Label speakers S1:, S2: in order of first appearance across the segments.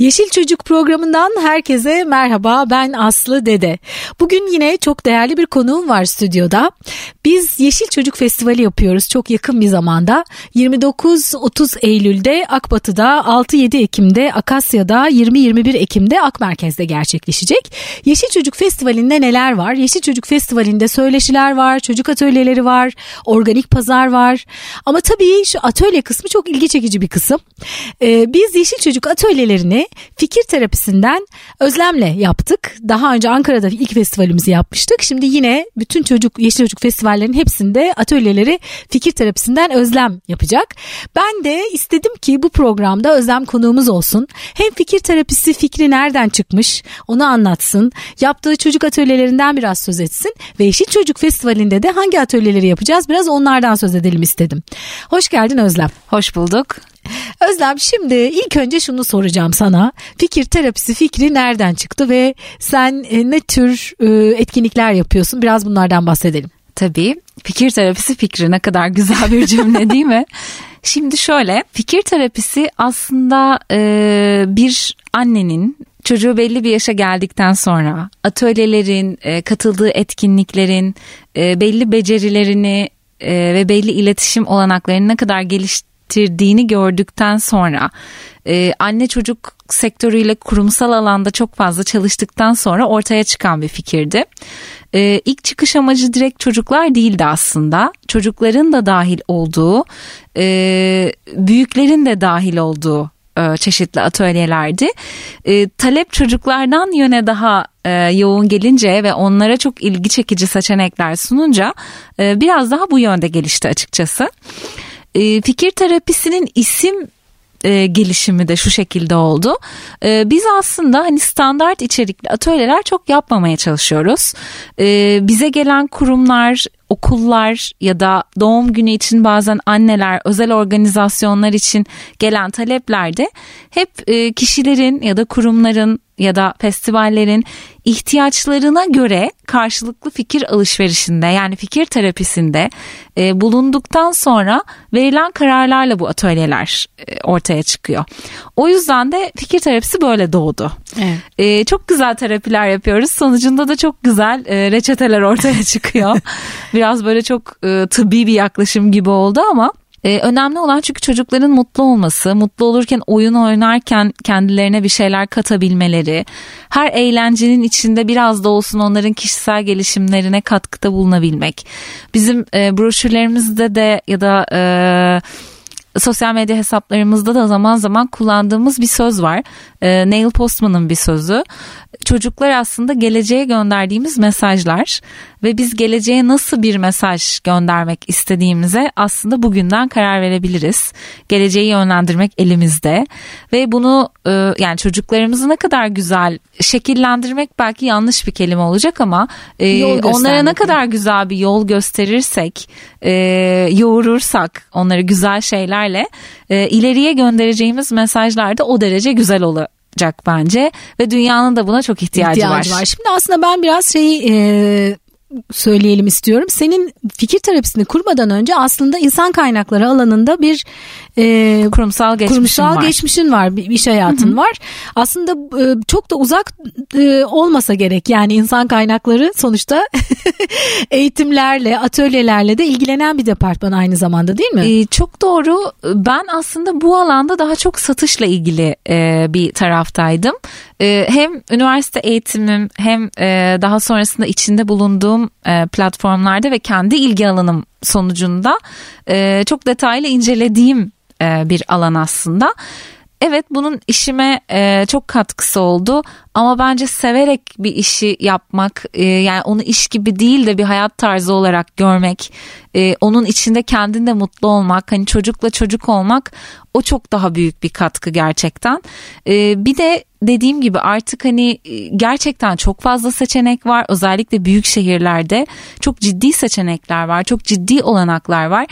S1: Yeşil Çocuk programından herkese merhaba ben Aslı Dede. Bugün yine çok değerli bir konuğum var stüdyoda. Biz Yeşil Çocuk Festivali yapıyoruz çok yakın bir zamanda. 29-30 Eylül'de Akbatı'da, 6-7 Ekim'de Akasya'da, 20-21 Ekim'de Akmerkez'de gerçekleşecek. Yeşil Çocuk Festivali'nde neler var? Yeşil Çocuk Festivali'nde söyleşiler var, çocuk atölyeleri var, organik pazar var. Ama tabii şu atölye kısmı çok ilgi çekici bir kısım. Ee, biz Yeşil Çocuk atölyelerini fikir terapisinden Özlem'le yaptık. Daha önce Ankara'da ilk festivalimizi yapmıştık. Şimdi yine bütün çocuk Yeşil Çocuk festivallerinin hepsinde atölyeleri fikir terapisinden Özlem yapacak. Ben de istedim ki bu programda Özlem konuğumuz olsun. Hem fikir terapisi fikri nereden çıkmış onu anlatsın. Yaptığı çocuk atölyelerinden biraz söz etsin. Ve Yeşil Çocuk Festivali'nde de hangi atölyeleri yapacağız biraz onlardan söz edelim istedim. Hoş geldin Özlem.
S2: Hoş bulduk.
S1: Özlem şimdi ilk önce şunu soracağım sana. Fikir terapisi fikri nereden çıktı ve sen e, ne tür e, etkinlikler yapıyorsun? Biraz bunlardan bahsedelim.
S2: Tabii fikir terapisi fikri ne kadar güzel bir cümle değil mi? Şimdi şöyle fikir terapisi aslında e, bir annenin çocuğu belli bir yaşa geldikten sonra atölyelerin, e, katıldığı etkinliklerin e, belli becerilerini e, ve belli iletişim olanaklarını ne kadar geliş getirdiğini gördükten sonra e, anne çocuk sektörüyle kurumsal alanda çok fazla çalıştıktan sonra ortaya çıkan bir fikirdi. E, ilk çıkış amacı direkt çocuklar değildi aslında. Çocukların da dahil olduğu, e, büyüklerin de dahil olduğu e, çeşitli atölyelerdi. E, talep çocuklardan yöne daha e, yoğun gelince ve onlara çok ilgi çekici seçenekler sununca e, biraz daha bu yönde gelişti açıkçası. E, fikir terapisinin isim e, gelişimi de şu şekilde oldu. E, biz aslında hani standart içerikli atölyeler çok yapmamaya çalışıyoruz. E, bize gelen kurumlar, okullar ya da doğum günü için bazen anneler, özel organizasyonlar için gelen taleplerde hep e, kişilerin ya da kurumların ya da festivallerin ihtiyaçlarına göre karşılıklı fikir alışverişinde yani fikir terapisinde e, bulunduktan sonra verilen kararlarla bu atölyeler e, ortaya çıkıyor. O yüzden de fikir terapisi böyle doğdu. Evet. E, çok güzel terapiler yapıyoruz. Sonucunda da çok güzel e, reçeteler ortaya çıkıyor. Biraz böyle çok e, tıbbi bir yaklaşım gibi oldu ama ee, önemli olan çünkü çocukların mutlu olması, mutlu olurken oyun oynarken kendilerine bir şeyler katabilmeleri, her eğlencenin içinde biraz da olsun onların kişisel gelişimlerine katkıda bulunabilmek. Bizim e, broşürlerimizde de ya da e, sosyal medya hesaplarımızda da zaman zaman kullandığımız bir söz var. E, Neil Postman'ın bir sözü. Çocuklar aslında geleceğe gönderdiğimiz mesajlar ve biz geleceğe nasıl bir mesaj göndermek istediğimize aslında bugünden karar verebiliriz. Geleceği yönlendirmek elimizde ve bunu e, yani çocuklarımızı ne kadar güzel şekillendirmek belki yanlış bir kelime olacak ama e, onlara ne kadar güzel bir yol gösterirsek, e, yoğurursak onları güzel şeylerle e, ileriye göndereceğimiz mesajlar da o derece güzel olacak bence ve dünyanın da buna çok ihtiyacı, ihtiyacı var. var.
S1: Şimdi aslında ben biraz şeyi e, söyleyelim istiyorum. Senin fikir terapisini kurmadan önce aslında insan kaynakları alanında bir
S2: e, kurumsal geçmişin
S1: kurumsal
S2: var.
S1: geçmişin var, bir iş hayatın var. Aslında e, çok da uzak e, olmasa gerek. Yani insan kaynakları sonuçta eğitimlerle, atölyelerle de ilgilenen bir departman aynı zamanda değil mi?
S2: E, çok doğru. Ben aslında bu alanda daha çok satışla ilgili e, bir taraftaydım. E, hem üniversite eğitimim hem e, daha sonrasında içinde bulunduğum e, platformlarda ve kendi ilgi alanım sonucunda e, çok detaylı incelediğim e, bir alan aslında. Evet bunun işime e, çok katkısı oldu ama bence severek bir işi yapmak e, yani onu iş gibi değil de bir hayat tarzı olarak görmek e, onun içinde kendinde mutlu olmak hani çocukla çocuk olmak o çok daha büyük bir katkı gerçekten. E, bir de dediğim gibi artık hani e, gerçekten çok fazla seçenek var. Özellikle büyük şehirlerde çok ciddi seçenekler var çok ciddi olanaklar var.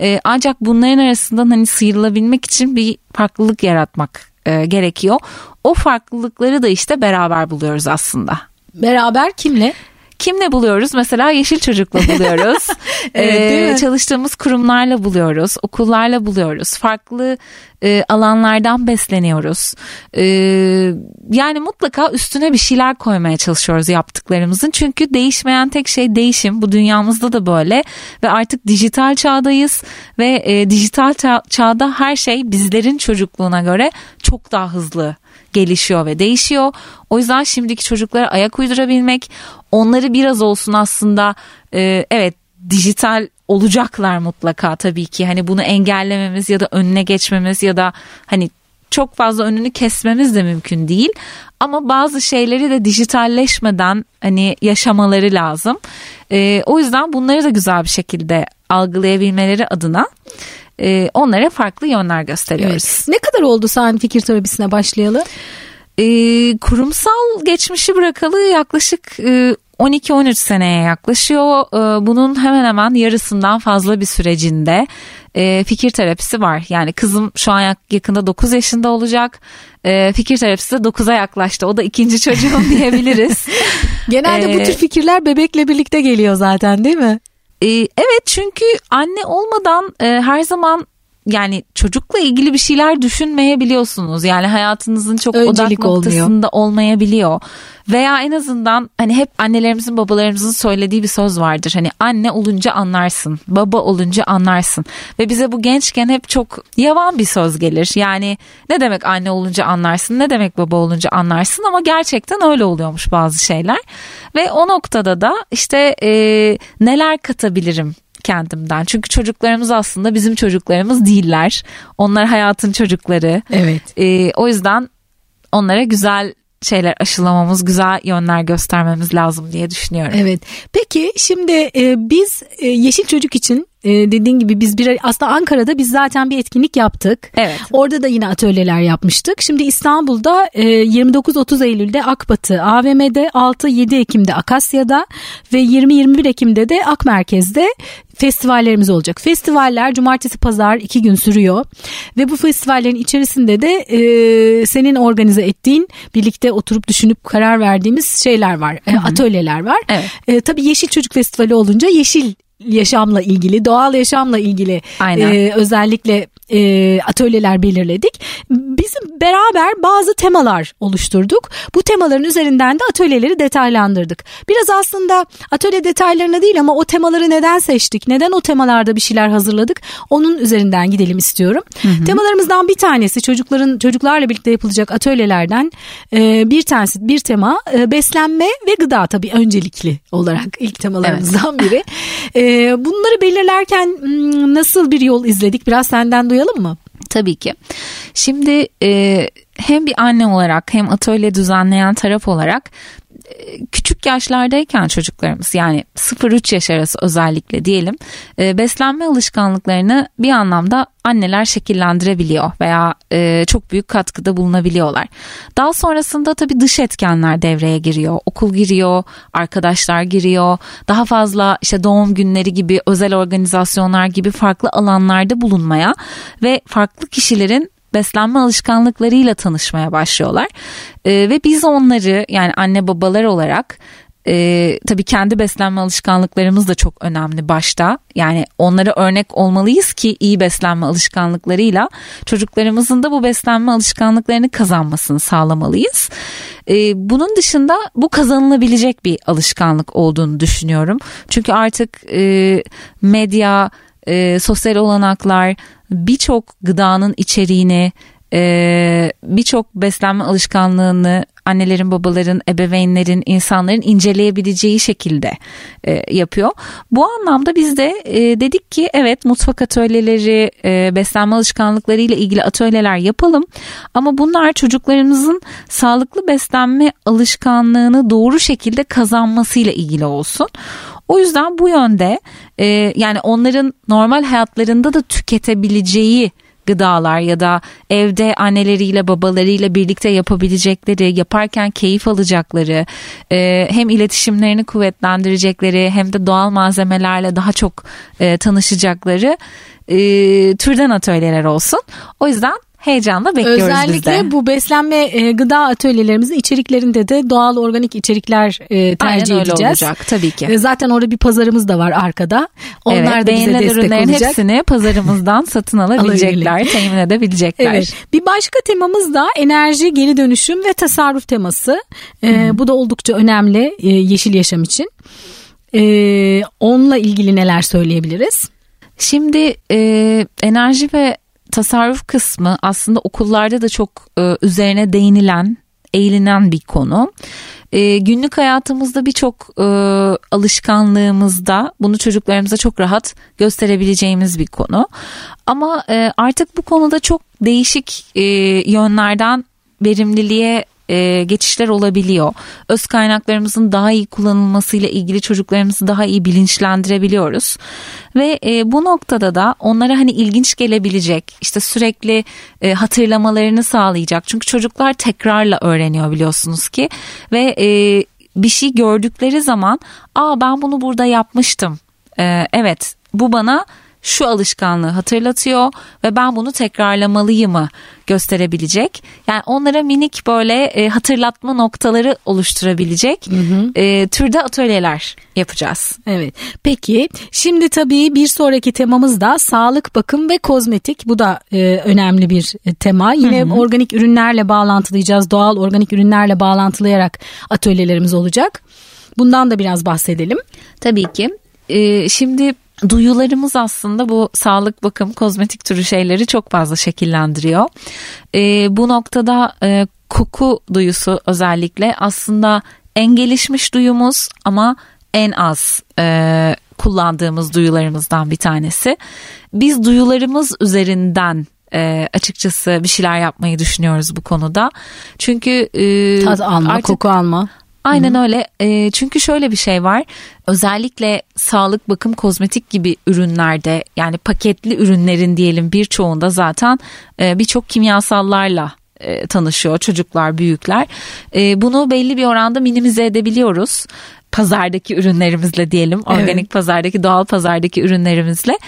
S2: E, ancak bunların arasından hani sıyrılabilmek için bir farklılık yaratmak e, gerekiyor o farklılıkları da işte beraber buluyoruz aslında.
S1: Beraber kimle?
S2: Kimle buluyoruz? Mesela Yeşil Çocuk'la buluyoruz.
S1: evet,
S2: ee, çalıştığımız kurumlarla buluyoruz, okullarla buluyoruz. Farklı e, alanlardan besleniyoruz. E, yani mutlaka üstüne bir şeyler koymaya çalışıyoruz yaptıklarımızın. Çünkü değişmeyen tek şey değişim. Bu dünyamızda da böyle ve artık dijital çağdayız ve e, dijital ça- çağda her şey bizlerin çocukluğuna göre çok daha hızlı gelişiyor ve değişiyor. O yüzden şimdiki çocuklara ayak uydurabilmek, onları biraz olsun aslında e, evet dijital olacaklar mutlaka tabii ki. Hani bunu engellememiz ya da önüne geçmemiz ya da hani çok fazla önünü kesmemiz de mümkün değil. Ama bazı şeyleri de dijitalleşmeden hani yaşamaları lazım. Ee, o yüzden bunları da güzel bir şekilde algılayabilmeleri adına e, onlara farklı yönler gösteriyoruz. Evet.
S1: Ne kadar oldu sen fikir terapisine başlayalı?
S2: Ee, kurumsal geçmişi bırakalı yaklaşık e, 12-13 seneye yaklaşıyor. Ee, bunun hemen hemen yarısından fazla bir sürecinde e, fikir terapisi var. Yani kızım şu an yakında 9 yaşında olacak. E, fikir terapisi de 9'a yaklaştı. O da ikinci çocuğum diyebiliriz.
S1: Genelde bu tür fikirler bebekle birlikte geliyor zaten değil mi?
S2: E, evet çünkü anne olmadan her zaman yani çocukla ilgili bir şeyler düşünmeyebiliyorsunuz. Yani hayatınızın çok Öncelik odak noktasında olmuyor. olmayabiliyor. Veya en azından hani hep annelerimizin babalarımızın söylediği bir söz vardır. Hani anne olunca anlarsın, baba olunca anlarsın. Ve bize bu gençken hep çok yavan bir söz gelir. Yani ne demek anne olunca anlarsın, ne demek baba olunca anlarsın ama gerçekten öyle oluyormuş bazı şeyler. Ve o noktada da işte e, neler katabilirim kendimden. Çünkü çocuklarımız aslında bizim çocuklarımız değiller. Onlar hayatın çocukları.
S1: Evet.
S2: Ee, o yüzden onlara güzel şeyler aşılamamız, güzel yönler göstermemiz lazım diye düşünüyorum.
S1: Evet. Peki şimdi e, biz e, Yeşil Çocuk için e, dediğin gibi biz bir aslında Ankara'da biz zaten bir etkinlik yaptık.
S2: Evet.
S1: Orada da yine atölyeler yapmıştık. Şimdi İstanbul'da e, 29-30 Eylül'de Akbatı AVM'de 6-7 Ekim'de Akasya'da ve 20-21 Ekim'de de Ak Merkez'de festivallerimiz olacak. Festivaller cumartesi pazar iki gün sürüyor ve bu festivallerin içerisinde de e, senin organize ettiğin birlikte oturup düşünüp karar verdiğimiz şeyler var. E, atölyeler var.
S2: Evet.
S1: E, tabii Yeşil Çocuk Festivali olunca yeşil yaşamla ilgili, doğal yaşamla ilgili e, özellikle e, atölyeler belirledik. Bizim beraber bazı temalar oluşturduk. Bu temaların üzerinden de atölyeleri detaylandırdık. Biraz aslında atölye detaylarına değil ama o temaları neden seçtik, neden o temalarda bir şeyler hazırladık onun üzerinden gidelim istiyorum. Hı hı. Temalarımızdan bir tanesi çocukların çocuklarla birlikte yapılacak atölyelerden e, bir tanesi bir tema e, beslenme ve gıda tabii öncelikli olarak ilk temalarımızdan evet. biri. E, bunları belirlerken hmm, nasıl bir yol izledik biraz senden duyalım başlayalım mı?
S2: Tabii ki. Şimdi e, hem bir anne olarak hem atölye düzenleyen taraf olarak küçük yaşlardayken çocuklarımız yani 0-3 yaş arası özellikle diyelim e, beslenme alışkanlıklarını bir anlamda anneler şekillendirebiliyor veya e, çok büyük katkıda bulunabiliyorlar. Daha sonrasında tabii dış etkenler devreye giriyor. Okul giriyor, arkadaşlar giriyor. Daha fazla işte doğum günleri gibi özel organizasyonlar gibi farklı alanlarda bulunmaya ve farklı kişilerin beslenme alışkanlıklarıyla tanışmaya başlıyorlar. E, ve biz onları yani anne babalar olarak e, tabii kendi beslenme alışkanlıklarımız da çok önemli başta. Yani onlara örnek olmalıyız ki iyi beslenme alışkanlıklarıyla çocuklarımızın da bu beslenme alışkanlıklarını kazanmasını sağlamalıyız. E, bunun dışında bu kazanılabilecek bir alışkanlık olduğunu düşünüyorum. Çünkü artık e, medya, e, sosyal olanaklar birçok gıdanın içeriğini e, birçok beslenme alışkanlığını annelerin, babaların, ebeveynlerin, insanların inceleyebileceği şekilde e, yapıyor. Bu anlamda biz de e, dedik ki evet mutfak atölyeleri, e, beslenme alışkanlıkları ile ilgili atölyeler yapalım. Ama bunlar çocuklarımızın sağlıklı beslenme alışkanlığını doğru şekilde kazanmasıyla ilgili olsun. O yüzden bu yönde e, yani onların normal hayatlarında da tüketebileceği gıdalar ya da evde anneleriyle babalarıyla birlikte yapabilecekleri, yaparken keyif alacakları, e, hem iletişimlerini kuvvetlendirecekleri hem de doğal malzemelerle daha çok e, tanışacakları e, türden atölyeler olsun. O yüzden heyecanla bekliyoruz
S1: Özellikle
S2: biz de.
S1: Özellikle bu beslenme e, gıda atölyelerimizin içeriklerinde de doğal organik içerikler e, tercih
S2: Aynen
S1: edeceğiz.
S2: olacak tabii ki.
S1: E, zaten orada bir pazarımız da var arkada. Onlar
S2: evet,
S1: da bize destek
S2: ürünlerin
S1: olacak.
S2: hepsini pazarımızdan satın alabilecekler, temin edebilecekler.
S1: Evet. Bir başka temamız da enerji, geri dönüşüm ve tasarruf teması. E, bu da oldukça önemli e, yeşil yaşam için. E, onunla ilgili neler söyleyebiliriz?
S2: Şimdi e, enerji ve tasarruf kısmı aslında okullarda da çok e, üzerine değinilen, eğlenen bir konu. E, günlük hayatımızda birçok e, alışkanlığımızda bunu çocuklarımıza çok rahat gösterebileceğimiz bir konu. Ama e, artık bu konuda çok değişik e, yönlerden verimliliğe e, geçişler olabiliyor. Öz kaynaklarımızın daha iyi kullanılmasıyla ilgili çocuklarımızı daha iyi bilinçlendirebiliyoruz. Ve e, bu noktada da onlara hani ilginç gelebilecek işte sürekli e, hatırlamalarını sağlayacak. Çünkü çocuklar tekrarla öğreniyor biliyorsunuz ki ve e, bir şey gördükleri zaman aa ben bunu burada yapmıştım. E, evet bu bana şu alışkanlığı hatırlatıyor ve ben bunu tekrarlamalıyımı gösterebilecek. Yani onlara minik böyle e, hatırlatma noktaları oluşturabilecek hı hı. E, türde atölyeler yapacağız.
S1: Evet. Peki şimdi tabii bir sonraki temamız da sağlık, bakım ve kozmetik. Bu da e, önemli bir tema. Yine hı hı. organik ürünlerle bağlantılayacağız. Doğal organik ürünlerle bağlantılayarak atölyelerimiz olacak. Bundan da biraz bahsedelim.
S2: Tabii ki. E, şimdi duyularımız aslında bu sağlık bakım kozmetik türü şeyleri çok fazla şekillendiriyor. E, bu noktada e, koku duyusu özellikle aslında en gelişmiş duyumuz ama en az e, kullandığımız duyularımızdan bir tanesi. Biz duyularımız üzerinden e, açıkçası bir şeyler yapmayı düşünüyoruz bu konuda. Çünkü
S1: e, tat alma, artık, koku alma.
S2: Aynen Hı-hı. öyle. E, çünkü şöyle bir şey var. Özellikle sağlık, bakım, kozmetik gibi ürünlerde yani paketli ürünlerin diyelim birçoğunda zaten e, birçok kimyasallarla e, tanışıyor çocuklar, büyükler. E, bunu belli bir oranda minimize edebiliyoruz pazardaki ürünlerimizle diyelim organik evet. pazardaki doğal pazardaki ürünlerimizle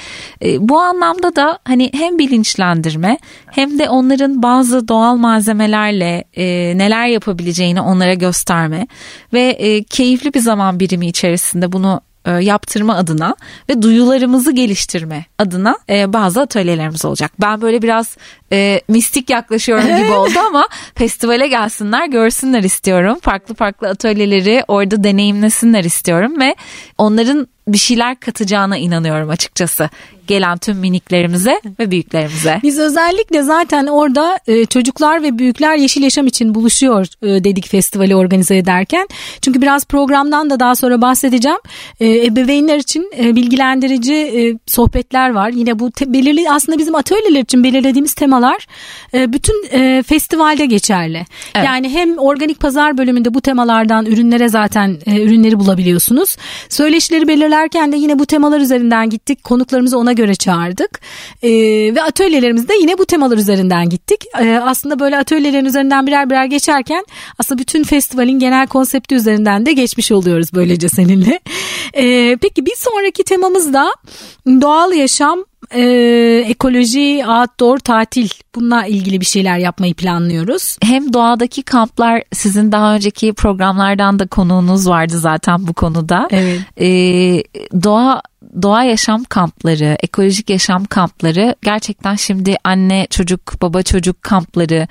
S2: e, bu anlamda da hani hem bilinçlendirme hem de onların bazı doğal malzemelerle e, neler yapabileceğini onlara gösterme ve e, keyifli bir zaman birimi içerisinde bunu yaptırma adına ve duyularımızı geliştirme adına e, bazı atölyelerimiz olacak. Ben böyle biraz e, mistik yaklaşıyorum gibi oldu ama festivale gelsinler görsünler istiyorum. Farklı farklı atölyeleri orada deneyimlesinler istiyorum ve onların bir şeyler katacağına inanıyorum açıkçası gelen tüm miniklerimize ve büyüklerimize.
S1: Biz özellikle zaten orada e, çocuklar ve büyükler yeşil yaşam için buluşuyor e, dedik festivali organize ederken. Çünkü biraz programdan da daha sonra bahsedeceğim. E, ebeveynler için bilgilendirici sohbetler var. Yine bu belirli aslında bizim atölyeler için belirlediğimiz temalar bütün festivalde geçerli. Evet. Yani hem organik pazar bölümünde bu temalardan ürünlere zaten ürünleri bulabiliyorsunuz. Söyleşileri belirlerken de yine bu temalar üzerinden gittik. Konuklarımızı ona göre çağırdık. E, ve atölyelerimizde yine bu temalar üzerinden gittik. E, aslında böyle atölyelerin üzerinden birer birer geçerken aslında bütün festivalin genel konsepti üzerinden de geçmiş oluyoruz böylece seninle. E, peki bir sonraki temamız da doğal yaşam e, ekoloji, outdoor, tatil bununla ilgili bir şeyler yapmayı planlıyoruz.
S2: Hem doğadaki kamplar sizin daha önceki programlardan da konuğunuz vardı zaten bu konuda.
S1: Evet.
S2: E, doğa doğa yaşam kampları, ekolojik yaşam kampları gerçekten şimdi anne çocuk, baba çocuk kampları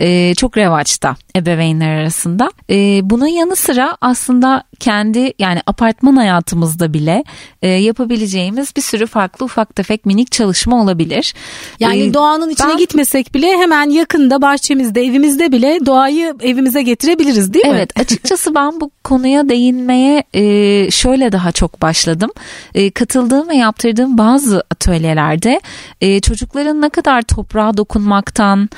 S2: e, çok revaçta ebeveynler arasında. E, bunun yanı sıra aslında kendi yani apartman hayatımızda bile e, yapabileceğimiz bir sürü farklı ufak tefek minik çalışma olabilir.
S1: Yani ee, doğanın içine ben, gitmesek bile hemen yakında bahçemizde evimizde bile doğayı evimize getirebiliriz değil
S2: mi? Evet açıkçası ben bu konuya değinmeye e, şöyle daha çok başladım. E, katıldığım ve yaptırdığım bazı atölyelerde e, çocukların ne kadar toprağa dokunmaktan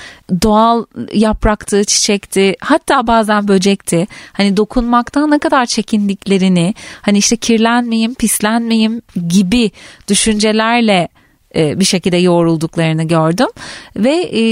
S2: doğal yapraktı, çiçekti, hatta bazen böcekti. Hani dokunmaktan ne kadar çekindiklerini, hani işte kirlenmeyeyim, pislenmeyeyim gibi düşüncelerle e, bir şekilde yoğrulduklarını gördüm. Ve e,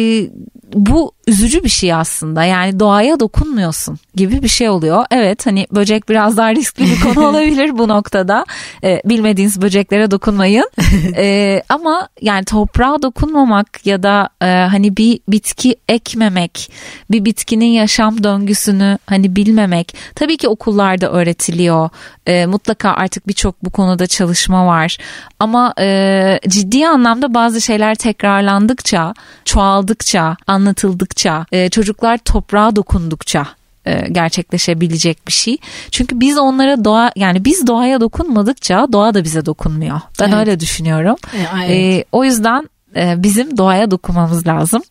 S2: bu üzücü bir şey aslında. Yani doğaya dokunmuyorsun gibi bir şey oluyor. Evet hani böcek biraz daha riskli bir konu olabilir bu noktada. E, bilmediğiniz böceklere dokunmayın. E, ama yani toprağa dokunmamak ya da e, hani bir bitki ekmemek bir bitkinin yaşam döngüsünü hani bilmemek tabii ki okullarda öğretiliyor. E, mutlaka artık birçok bu konuda çalışma var ama e, ciddi anlamda bazı şeyler tekrarlandıkça çoğaldıkça anlatıldıkça, e, çocuklar toprağa dokundukça e, gerçekleşebilecek bir şey. Çünkü biz onlara doğa yani biz doğaya dokunmadıkça doğa da bize dokunmuyor. Ben evet. öyle düşünüyorum. Evet. e, o yüzden bizim doğaya dokunmamız lazım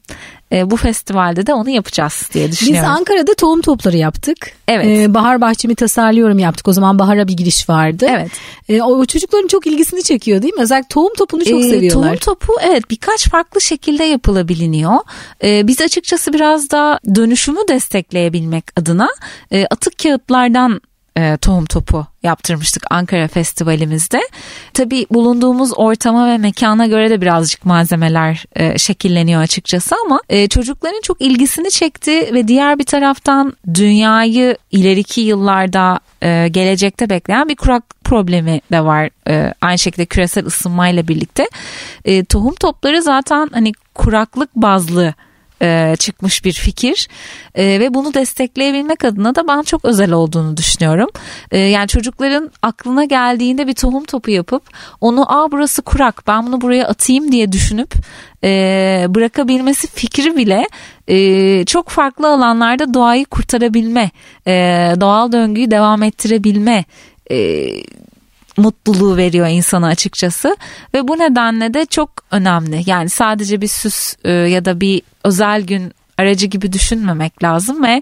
S2: e, bu festivalde de onu yapacağız diye düşünüyorum.
S1: Biz Ankara'da tohum topları yaptık.
S2: Evet.
S1: E, bahar bahçemi tasarlıyorum yaptık. O zaman bahara bir giriş vardı.
S2: Evet.
S1: O, çocukların çok ilgisini çekiyor değil mi? Özellikle tohum topunu çok e, seviyorlar.
S2: Tohum topu evet birkaç farklı şekilde yapılabiliyor. E, biz açıkçası biraz da dönüşümü destekleyebilmek adına e, atık kağıtlardan e, tohum topu yaptırmıştık Ankara Festivalimizde. Tabii bulunduğumuz ortama ve mekana göre de birazcık malzemeler e, şekilleniyor açıkçası ama e, çocukların çok ilgisini çekti ve diğer bir taraftan dünyayı ileriki yıllarda e, gelecekte bekleyen bir kurak problemi de var. E, aynı şekilde küresel ısınmayla birlikte. E, tohum topları zaten hani kuraklık bazlı e, çıkmış bir fikir e, ve bunu destekleyebilmek adına da ben çok özel olduğunu düşünüyorum. E, yani çocukların aklına geldiğinde bir tohum topu yapıp onu aa burası kurak ben bunu buraya atayım diye düşünüp e, bırakabilmesi fikri bile e, çok farklı alanlarda doğayı kurtarabilme, e, doğal döngüyü devam ettirebilme e, mutluluğu veriyor insana açıkçası ve bu nedenle de çok önemli. Yani sadece bir süs e, ya da bir özel gün aracı gibi düşünmemek lazım ve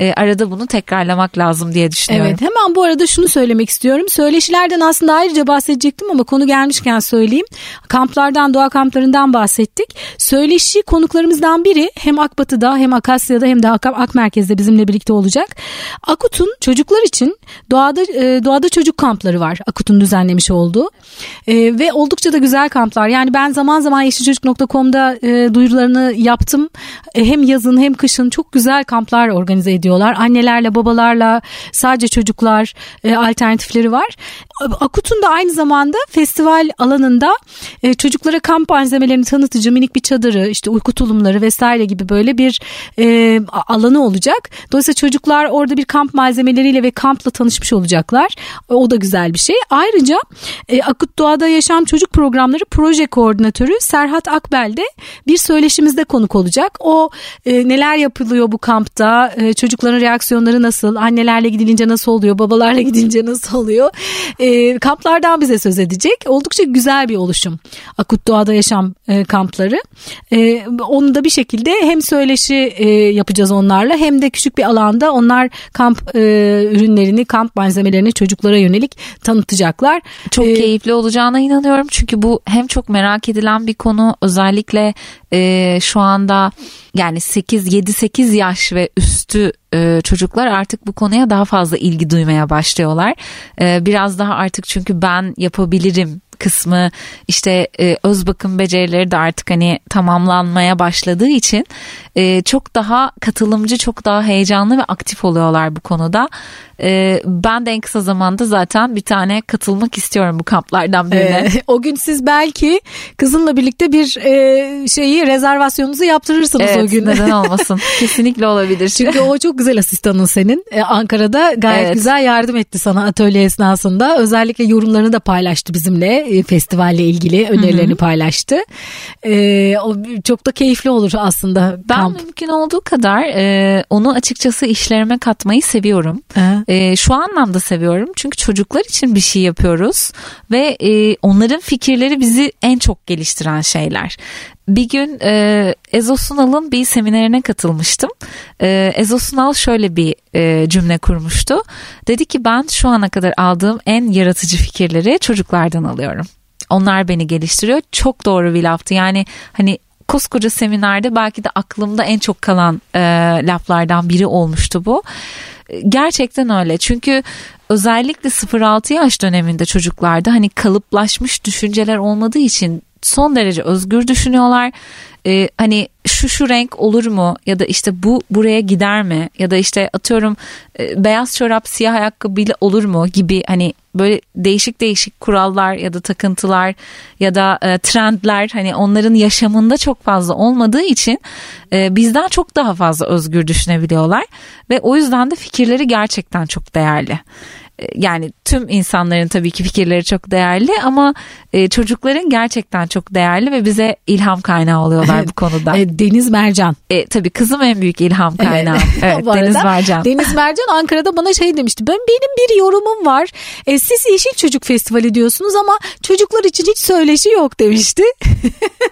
S2: e, arada bunu tekrarlamak lazım diye düşünüyorum.
S1: Evet hemen bu arada şunu söylemek istiyorum. Söyleşilerden aslında ayrıca bahsedecektim ama konu gelmişken söyleyeyim. Kamplardan, doğa kamplarından bahsettik. Söyleşi konuklarımızdan biri hem Akbatı'da hem Akasya'da hem de Ak, Merkez'de bizimle birlikte olacak. Akut'un çocuklar için doğada e, doğada çocuk kampları var. Akut'un düzenlemiş olduğu. E, ve oldukça da güzel kamplar. Yani ben zaman zaman yeşilçocuk.com'da e, duyurularını yaptım. E, hem yazın hem kışın çok güzel kamplar organize ediyor ediyorlar. Annelerle babalarla sadece çocuklar e, alternatifleri var. Akut'un da aynı zamanda festival alanında e, çocuklara kamp malzemelerini tanıtıcı minik bir çadırı işte uyku tulumları vesaire gibi böyle bir e, alanı olacak. Dolayısıyla çocuklar orada bir kamp malzemeleriyle ve kampla tanışmış olacaklar. O da güzel bir şey. Ayrıca e, Akut Doğada Yaşam Çocuk Programları proje koordinatörü Serhat Akbel de bir söyleşimizde konuk olacak. O e, neler yapılıyor bu kampta, e, çocukların reaksiyonları nasıl, annelerle gidilince nasıl oluyor, babalarla gidilince nasıl oluyor? E, kamplardan bize söz edecek. Oldukça güzel bir oluşum. Akut Doğada Yaşam e, kampları. E, onu da bir şekilde hem söyleşi e, yapacağız onlarla hem de küçük bir alanda onlar kamp e, ürünlerini, kamp malzemelerini çocuklara yönelik tanıtacaklar.
S2: Çok ee, keyifli olacağına inanıyorum. Çünkü bu hem çok merak edilen bir konu özellikle e, şu anda yani 8 7 8 yaş ve üstü e, çocuklar artık bu konuya daha fazla ilgi duymaya başlıyorlar. E, biraz daha artık çünkü ben yapabilirim kısmı işte e, öz bakım becerileri de artık hani tamamlanmaya başladığı için e, çok daha katılımcı çok daha heyecanlı ve aktif oluyorlar bu konuda. E, ben de en kısa zamanda zaten bir tane katılmak istiyorum bu kamplardan birine.
S1: Ee, o gün siz belki kızınla birlikte bir e, şeyi rezervasyonunuzu yaptırırsınız
S2: evet,
S1: o gün.
S2: neden olmasın. Kesinlikle olabilir.
S1: Çünkü o çok güzel asistanın senin. Ee, Ankara'da gayet evet. güzel yardım etti sana atölye esnasında. Özellikle yorumlarını da paylaştı bizimle. E, festivalle ilgili önerilerini Hı-hı. paylaştı. E, o çok da keyifli olur aslında.
S2: Ben kamp. mümkün olduğu kadar e, onu açıkçası işlerime katmayı seviyorum. E, şu anlamda seviyorum. Çünkü çocuklar için bir şey yapıyoruz ve e, onların fikirleri bizi en çok geliştiren şeyler bir gün e, Ezo Sunal'ın bir seminerine katılmıştım. E, Ezo Sunal şöyle bir e, cümle kurmuştu. Dedi ki ben şu ana kadar aldığım en yaratıcı fikirleri çocuklardan alıyorum. Onlar beni geliştiriyor. Çok doğru bir laftı. Yani hani koskoca seminerde belki de aklımda en çok kalan e, laflardan biri olmuştu bu. Gerçekten öyle. Çünkü özellikle 0-6 yaş döneminde çocuklarda hani kalıplaşmış düşünceler olmadığı için son derece özgür düşünüyorlar. Ee, hani şu şu renk olur mu? Ya da işte bu buraya gider mi? Ya da işte atıyorum e, beyaz çorap siyah ayakkabıyla olur mu? Gibi hani böyle değişik değişik kurallar ya da takıntılar ya da e, trendler hani onların yaşamında çok fazla olmadığı için e, bizden çok daha fazla özgür düşünebiliyorlar. Ve o yüzden de fikirleri gerçekten çok değerli yani tüm insanların tabii ki fikirleri çok değerli ama e, çocukların gerçekten çok değerli ve bize ilham kaynağı oluyorlar bu konuda.
S1: E, Deniz Mercan.
S2: E, tabii kızım en büyük ilham kaynağı. Evet, evet Deniz Mercan.
S1: Deniz Mercan Ankara'da bana şey demişti. Ben benim bir yorumum var. E, siz Yeşil Çocuk Festivali diyorsunuz ama çocuklar için hiç söyleşi yok demişti.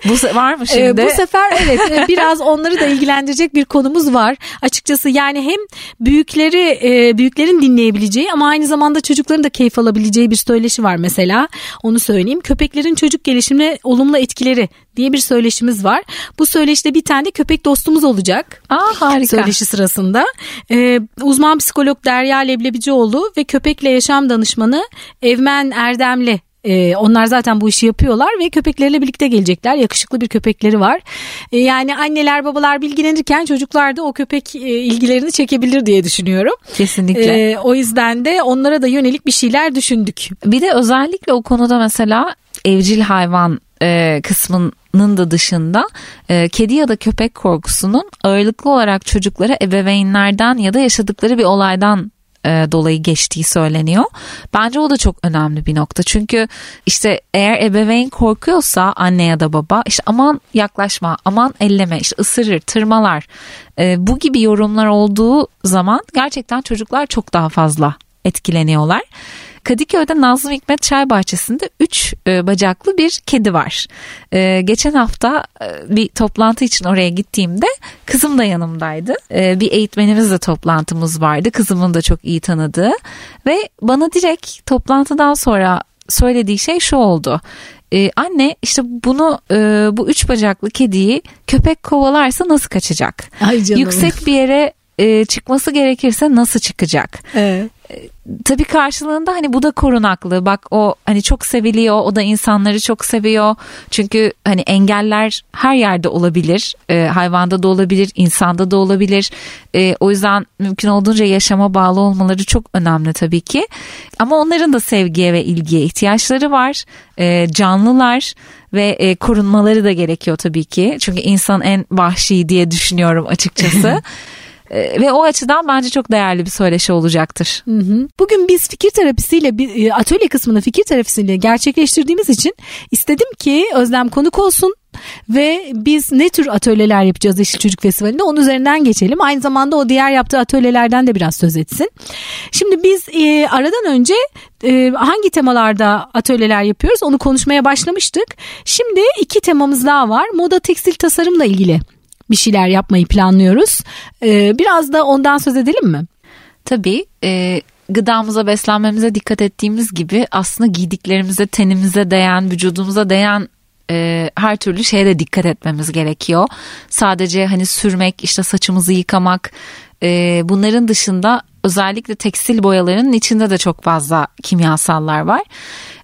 S2: bu var mı şimdi?
S1: E, bu sefer evet e, biraz onları da ilgilendirecek bir konumuz var. Açıkçası yani hem büyükleri e, büyüklerin dinleyebileceği ama aynı zamanda çocukların da keyif alabileceği bir söyleşi var mesela. Onu söyleyeyim. Köpeklerin çocuk gelişimine olumlu etkileri diye bir söyleşimiz var. Bu söyleşide bir tane köpek dostumuz olacak.
S2: Aa harika.
S1: Söyleşi sırasında. Ee, uzman psikolog Derya Leblebicioğlu ve köpekle yaşam danışmanı Evmen Erdemli ee, onlar zaten bu işi yapıyorlar ve köpekleriyle birlikte gelecekler. Yakışıklı bir köpekleri var. Ee, yani anneler babalar bilgilenirken çocuklar da o köpek e, ilgilerini çekebilir diye düşünüyorum.
S2: Kesinlikle.
S1: Ee, o yüzden de onlara da yönelik bir şeyler düşündük.
S2: Bir de özellikle o konuda mesela evcil hayvan e, kısmının da dışında e, kedi ya da köpek korkusunun ağırlıklı olarak çocuklara ebeveynlerden ya da yaşadıkları bir olaydan e, dolayı geçtiği söyleniyor. Bence o da çok önemli bir nokta. Çünkü işte eğer ebeveyn korkuyorsa anne ya da baba işte aman yaklaşma, aman elleme, işte ısırır, tırmalar. E, bu gibi yorumlar olduğu zaman gerçekten çocuklar çok daha fazla etkileniyorlar. Kadıköy'de Nazım Hikmet Çay Bahçesi'nde 3 e, bacaklı bir kedi var. E, geçen hafta e, bir toplantı için oraya gittiğimde kızım da yanımdaydı. E, bir eğitmenimizle toplantımız vardı. Kızımın da çok iyi tanıdığı ve bana direkt toplantıdan sonra söylediği şey şu oldu. Ee, anne işte bunu e, bu üç bacaklı kediyi köpek kovalarsa nasıl kaçacak?
S1: Ay canım.
S2: Yüksek bir yere e, çıkması gerekirse nasıl çıkacak?
S1: Evet
S2: tabii karşılığında hani bu da korunaklı. Bak o hani çok seviliyor. O da insanları çok seviyor. Çünkü hani engeller her yerde olabilir. E, hayvanda da olabilir, insanda da olabilir. E, o yüzden mümkün olduğunca yaşama bağlı olmaları çok önemli tabii ki. Ama onların da sevgiye ve ilgiye ihtiyaçları var. E, canlılar ve e, korunmaları da gerekiyor tabii ki. Çünkü insan en vahşi diye düşünüyorum açıkçası. Ee, ve o açıdan bence çok değerli bir söyleşi olacaktır.
S1: Bugün biz fikir terapisiyle e, atölye kısmını fikir terapisiyle gerçekleştirdiğimiz için istedim ki Özlem konuk olsun ve biz ne tür atölyeler yapacağız Yeşil Çocuk Festivali'nde onun üzerinden geçelim. Aynı zamanda o diğer yaptığı atölyelerden de biraz söz etsin. Şimdi biz e, aradan önce e, hangi temalarda atölyeler yapıyoruz onu konuşmaya başlamıştık. Şimdi iki temamız daha var. Moda tekstil tasarımla ilgili bir şeyler yapmayı planlıyoruz. Ee, biraz da ondan söz edelim mi?
S2: Tabii. E, gıdamıza, beslenmemize dikkat ettiğimiz gibi aslında giydiklerimize, tenimize değen, vücudumuza değen e, her türlü şeye de dikkat etmemiz gerekiyor. Sadece hani sürmek, işte saçımızı yıkamak, e, bunların dışında özellikle tekstil boyalarının içinde de çok fazla kimyasallar var.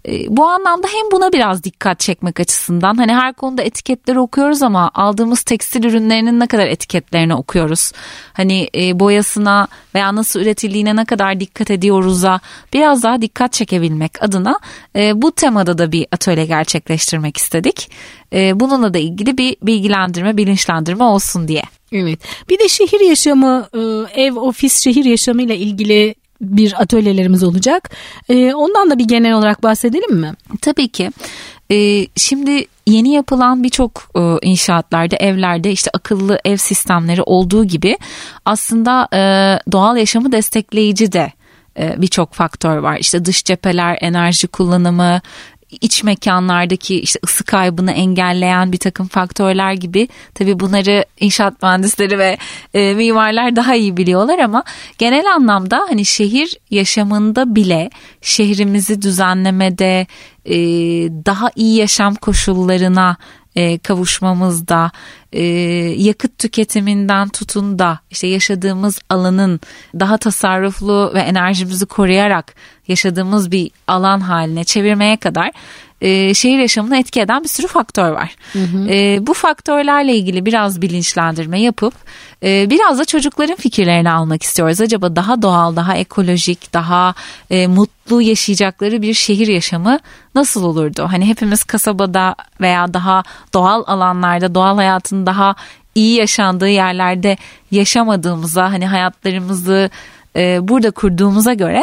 S2: E, bu anlamda hem buna biraz dikkat çekmek açısından hani her konuda etiketleri okuyoruz ama aldığımız tekstil ürünlerinin ne kadar etiketlerini okuyoruz. Hani e, boyasına veya nasıl üretildiğine ne kadar dikkat ediyoruz'a biraz daha dikkat çekebilmek adına e, bu temada da bir atölye gerçekleştirmek istedik. Bununla da ilgili bir bilgilendirme, bilinçlendirme olsun diye.
S1: Evet. Bir de şehir yaşamı, ev, ofis, şehir yaşamı ile ilgili bir atölyelerimiz olacak. E, ondan da bir genel olarak bahsedelim mi?
S2: Tabii ki. E, şimdi yeni yapılan birçok e, inşaatlarda, evlerde işte akıllı ev sistemleri olduğu gibi aslında e, doğal yaşamı destekleyici de e, birçok faktör var. İşte dış cepheler, enerji kullanımı, iç mekanlardaki işte ısı kaybını engelleyen bir takım faktörler gibi tabii bunları inşaat mühendisleri ve e, mimarlar daha iyi biliyorlar ama genel anlamda hani şehir yaşamında bile şehrimizi düzenlemede e, daha iyi yaşam koşullarına e, kavuşmamızda e, yakıt tüketiminden tutun da işte yaşadığımız alanın daha tasarruflu ve enerjimizi koruyarak yaşadığımız bir alan haline çevirmeye kadar e, şehir yaşamını etki eden bir sürü faktör var. Hı hı. E, bu faktörlerle ilgili biraz bilinçlendirme yapıp e, biraz da çocukların fikirlerini almak istiyoruz. Acaba daha doğal, daha ekolojik, daha e, mutlu yaşayacakları bir şehir yaşamı nasıl olurdu? Hani hepimiz kasabada veya daha doğal alanlarda, doğal hayatın daha iyi yaşandığı yerlerde yaşamadığımıza, hani hayatlarımızı e, burada kurduğumuza göre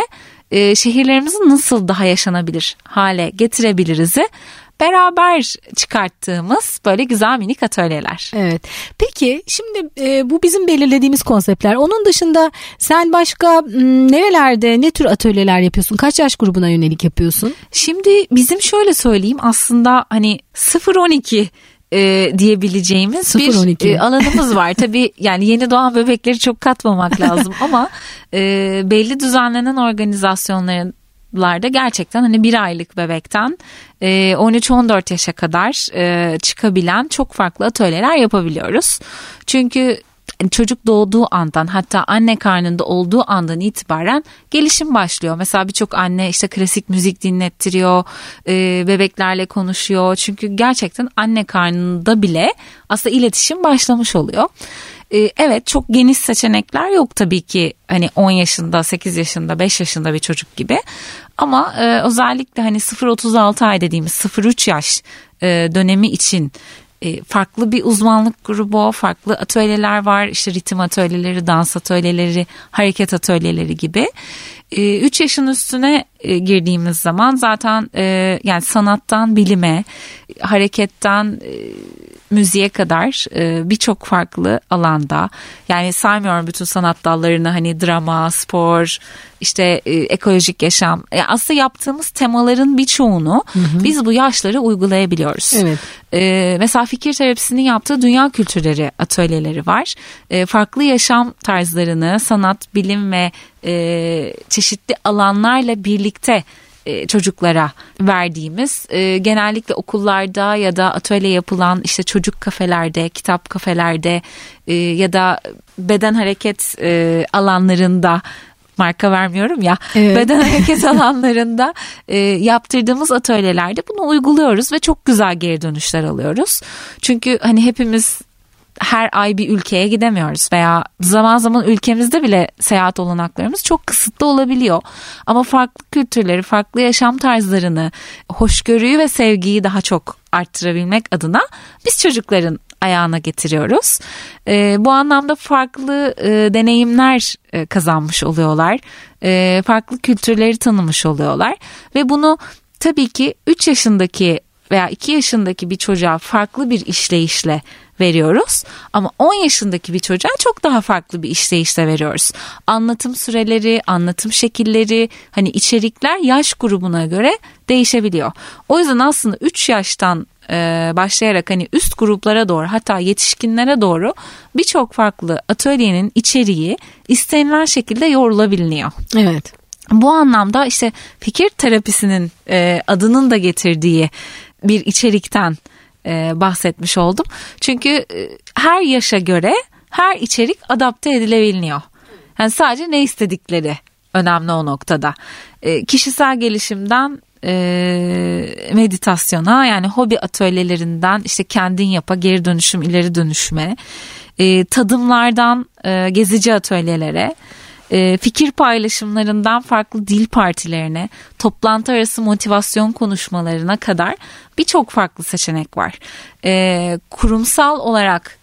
S2: e, şehirlerimizi nasıl daha yaşanabilir hale getirebiliriz'i beraber çıkarttığımız böyle güzel minik atölyeler.
S1: Evet. Peki şimdi e, bu bizim belirlediğimiz konseptler. Onun dışında sen başka m, nerelerde ne tür atölyeler yapıyorsun? Kaç yaş grubuna yönelik yapıyorsun?
S2: Şimdi bizim şöyle söyleyeyim aslında hani 0-12 e, diyebileceğimiz bir e, alanımız var. Tabii yani yeni doğan bebekleri çok katmamak lazım ama e, belli düzenlenen organizasyonların larda gerçekten hani bir aylık bebekten 13-14 yaşa kadar çıkabilen çok farklı atölyeler yapabiliyoruz. Çünkü çocuk doğduğu andan hatta anne karnında olduğu andan itibaren gelişim başlıyor. Mesela birçok anne işte klasik müzik dinlettiriyor, e, bebeklerle konuşuyor. Çünkü gerçekten anne karnında bile aslında iletişim başlamış oluyor. E, evet çok geniş seçenekler yok tabii ki hani 10 yaşında, 8 yaşında, 5 yaşında bir çocuk gibi. Ama e, özellikle hani 0-36 ay dediğimiz 0-3 yaş dönemi için e, farklı bir uzmanlık grubu, farklı atölyeler var. İşte ritim atölyeleri, dans atölyeleri, hareket atölyeleri gibi. 3 e, yaşın üstüne e, girdiğimiz zaman zaten yani sanattan bilime, hareketten müziğe kadar birçok farklı alanda yani saymıyorum bütün sanat dallarını hani drama, spor, işte ekolojik yaşam. aslında yaptığımız temaların birçoğunu hı hı. biz bu yaşlara uygulayabiliyoruz. Evet. E, mesela fikir terapisinin yaptığı dünya kültürleri atölyeleri var. E, farklı yaşam tarzlarını sanat, bilim ve e, çeşitli alanlarla birlikte e, çocuklara verdiğimiz e, genellikle okullarda ya da atölye yapılan işte çocuk kafelerde, kitap kafelerde e, ya da beden hareket e, alanlarında marka vermiyorum ya evet. beden hareket alanlarında e, yaptırdığımız atölyelerde bunu uyguluyoruz ve çok güzel geri dönüşler alıyoruz. Çünkü hani hepimiz her ay bir ülkeye gidemiyoruz veya zaman zaman ülkemizde bile seyahat olanaklarımız çok kısıtlı olabiliyor. Ama farklı kültürleri, farklı yaşam tarzlarını, hoşgörüyü ve sevgiyi daha çok arttırabilmek adına biz çocukların ayağına getiriyoruz. E, bu anlamda farklı e, deneyimler e, kazanmış oluyorlar. E, farklı kültürleri tanımış oluyorlar ve bunu tabii ki 3 yaşındaki veya 2 yaşındaki bir çocuğa farklı bir işleyişle veriyoruz. Ama 10 yaşındaki bir çocuğa çok daha farklı bir işleyişle veriyoruz. Anlatım süreleri, anlatım şekilleri, hani içerikler yaş grubuna göre değişebiliyor. O yüzden aslında 3 yaştan e, başlayarak hani üst gruplara doğru hatta yetişkinlere doğru birçok farklı atölyenin içeriği istenilen şekilde yorulabiliyor.
S1: Evet.
S2: Bu anlamda işte fikir terapisinin e, adının da getirdiği bir içerikten e, bahsetmiş oldum. Çünkü e, her yaşa göre her içerik adapte edilebiliyor. Yani sadece ne istedikleri önemli o noktada. E, kişisel gelişimden e, meditasyona yani hobi atölyelerinden işte kendin yapa geri dönüşüm ileri dönüşme e, tadımlardan e, gezici atölyelere e, fikir paylaşımlarından farklı dil partilerine, toplantı arası motivasyon konuşmalarına kadar birçok farklı seçenek var. E, kurumsal olarak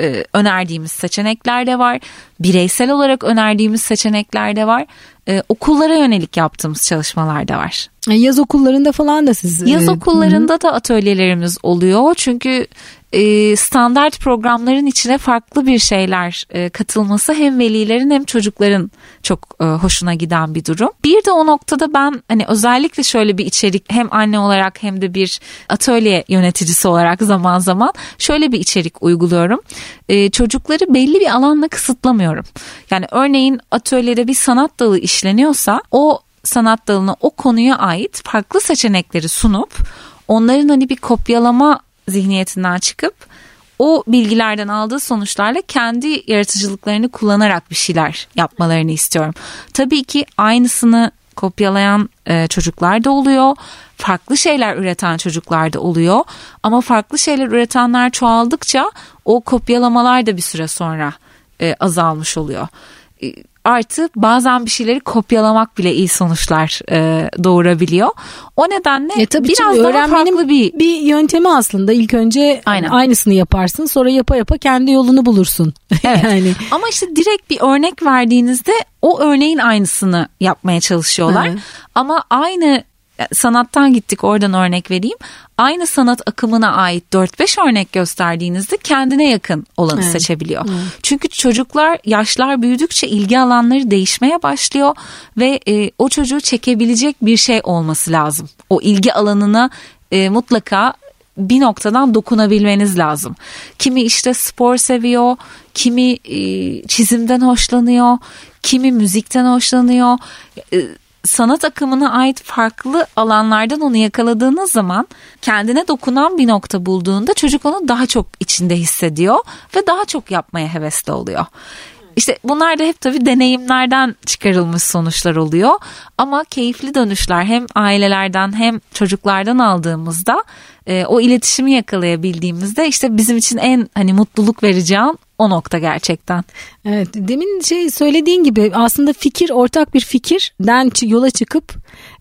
S2: e, önerdiğimiz seçenekler de var. Bireysel olarak önerdiğimiz seçenekler de var. Okullara yönelik yaptığımız çalışmalar da var.
S1: E, yaz okullarında falan da siz...
S2: Yaz okullarında hı. da atölyelerimiz oluyor. Çünkü e, standart programların içine farklı bir şeyler e, katılması hem velilerin hem çocukların çok e, hoşuna giden bir durum. Bir de o noktada ben hani özellikle şöyle bir içerik hem anne olarak hem de bir atölye yöneticisi olarak zaman zaman şöyle bir içerik uyguluyorum. E, çocukları belli bir alanla kısıtlamıyorum. Yani örneğin atölyede bir sanat dalı işleniyorsa o sanat dalına o konuya ait farklı seçenekleri sunup onların hani bir kopyalama zihniyetinden çıkıp o bilgilerden aldığı sonuçlarla kendi yaratıcılıklarını kullanarak bir şeyler yapmalarını istiyorum. Tabii ki aynısını kopyalayan e, çocuklar da oluyor. Farklı şeyler üreten çocuklar da oluyor. Ama farklı şeyler üretenler çoğaldıkça o kopyalamalar da bir süre sonra e, azalmış oluyor. E, artı bazen bir şeyleri kopyalamak bile iyi sonuçlar e, doğurabiliyor. O nedenle e tabii biraz daha farklı bir
S1: bir yöntemi aslında. İlk önce Aynen. aynısını yaparsın, sonra yapa yapa kendi yolunu bulursun.
S2: Evet. yani ama işte direkt bir örnek verdiğinizde o örneğin aynısını yapmaya çalışıyorlar. Evet. Ama aynı sanattan gittik oradan örnek vereyim. Aynı sanat akımına ait 4-5 örnek gösterdiğinizde kendine yakın olanı evet. seçebiliyor. Evet. Çünkü çocuklar yaşlar büyüdükçe ilgi alanları değişmeye başlıyor ve e, o çocuğu çekebilecek bir şey olması lazım. O ilgi alanına e, mutlaka bir noktadan dokunabilmeniz lazım. Kimi işte spor seviyor, kimi e, çizimden hoşlanıyor, kimi müzikten hoşlanıyor. E, sanat akımına ait farklı alanlardan onu yakaladığınız zaman kendine dokunan bir nokta bulduğunda çocuk onu daha çok içinde hissediyor ve daha çok yapmaya hevesli oluyor. İşte bunlar da hep tabii deneyimlerden çıkarılmış sonuçlar oluyor. Ama keyifli dönüşler hem ailelerden hem çocuklardan aldığımızda e, o iletişimi yakalayabildiğimizde işte bizim için en hani mutluluk an o nokta gerçekten.
S1: Evet demin şey söylediğin gibi aslında fikir ortak bir fikirden yola çıkıp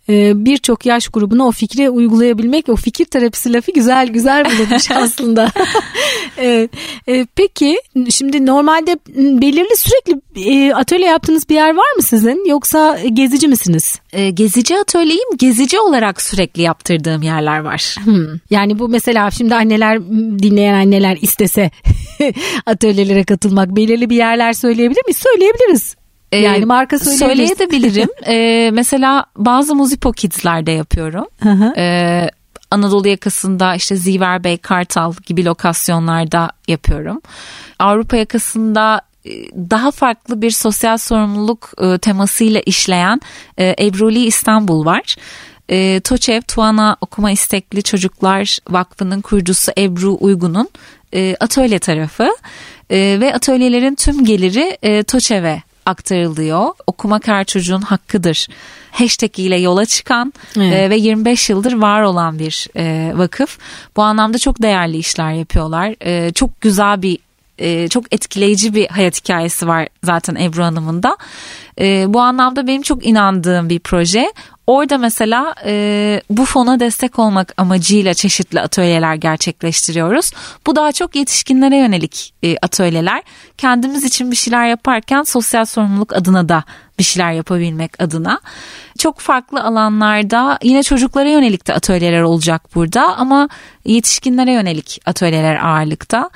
S1: e, birçok yaş grubuna o fikri uygulayabilmek o fikir terapisi lafı güzel güzel bulunmuş aslında. evet. E, peki şimdi normalde belirli sürekli e, atölye yaptığınız bir yer var mı sizin yoksa gezici misiniz?
S2: Gezici atölyeyim gezici olarak sürekli yaptırdığım yerler var.
S1: Hmm. Yani bu mesela şimdi anneler dinleyen anneler istese atölyelere katılmak belirli bir yerler söyleyebilir miyiz? Söyleyebiliriz.
S2: Ee, yani marka söyleyebilirim. ee, mesela bazı Muzipo Kids'lerde yapıyorum. Ee, Anadolu yakasında işte Ziver Bey, Kartal gibi lokasyonlarda yapıyorum. Avrupa yakasında e, daha farklı bir sosyal sorumluluk e, temasıyla işleyen e, Ebruli İstanbul var. E, Toçev Tuana Okuma İstekli Çocuklar Vakfı'nın kurucusu Ebru Uygun'un e, atölye tarafı e, ve atölyelerin tüm geliri e, Toçev'e aktarılıyor. Okumak her çocuğun hakkıdır hashtag ile yola çıkan evet. e, ve 25 yıldır var olan bir e, vakıf. Bu anlamda çok değerli işler yapıyorlar. E, çok güzel bir e, çok etkileyici bir hayat hikayesi var zaten Ebru Hanım'ın da. E, bu anlamda benim çok inandığım bir proje. Orada mesela e, bu fona destek olmak amacıyla çeşitli atölyeler gerçekleştiriyoruz. Bu daha çok yetişkinlere yönelik e, atölyeler. Kendimiz için bir şeyler yaparken sosyal sorumluluk adına da bir şeyler yapabilmek adına. Çok farklı alanlarda yine çocuklara yönelik de atölyeler olacak burada ama yetişkinlere yönelik atölyeler ağırlıkta.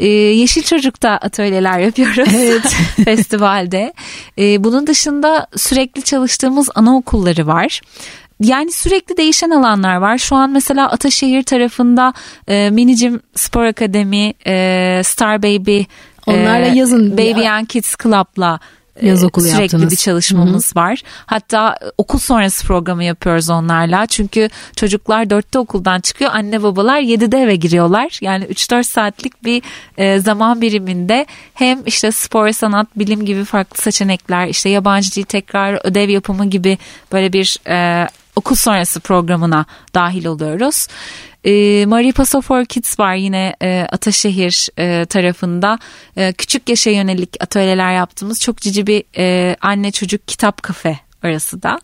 S2: Ee, Yeşil Çocuk'ta atölyeler yapıyoruz evet. festivalde. Ee, bunun dışında sürekli çalıştığımız anaokulları var. Yani sürekli değişen alanlar var. Şu an mesela Ataşehir tarafında e, Minicim Spor Akademi, e, Star Baby,
S1: Onlarla e, yazın.
S2: Baby and Kids Club'la yaz okulu sürekli yaptınız. bir çalışmamız Hı-hı. var. Hatta okul sonrası programı yapıyoruz onlarla. Çünkü çocuklar dörtte okuldan çıkıyor. Anne babalar yedide eve giriyorlar. Yani 3-4 saatlik bir e, zaman biriminde hem işte spor, sanat, bilim gibi farklı seçenekler, işte yabancı dil tekrar, ödev yapımı gibi böyle bir e, okul sonrası programına dahil oluyoruz. E, Mariposa for Kids var yine e, Ataşehir e, tarafında. E, küçük yaşa yönelik atölyeler yaptığımız çok cici bir e, anne çocuk kitap kafe arası da.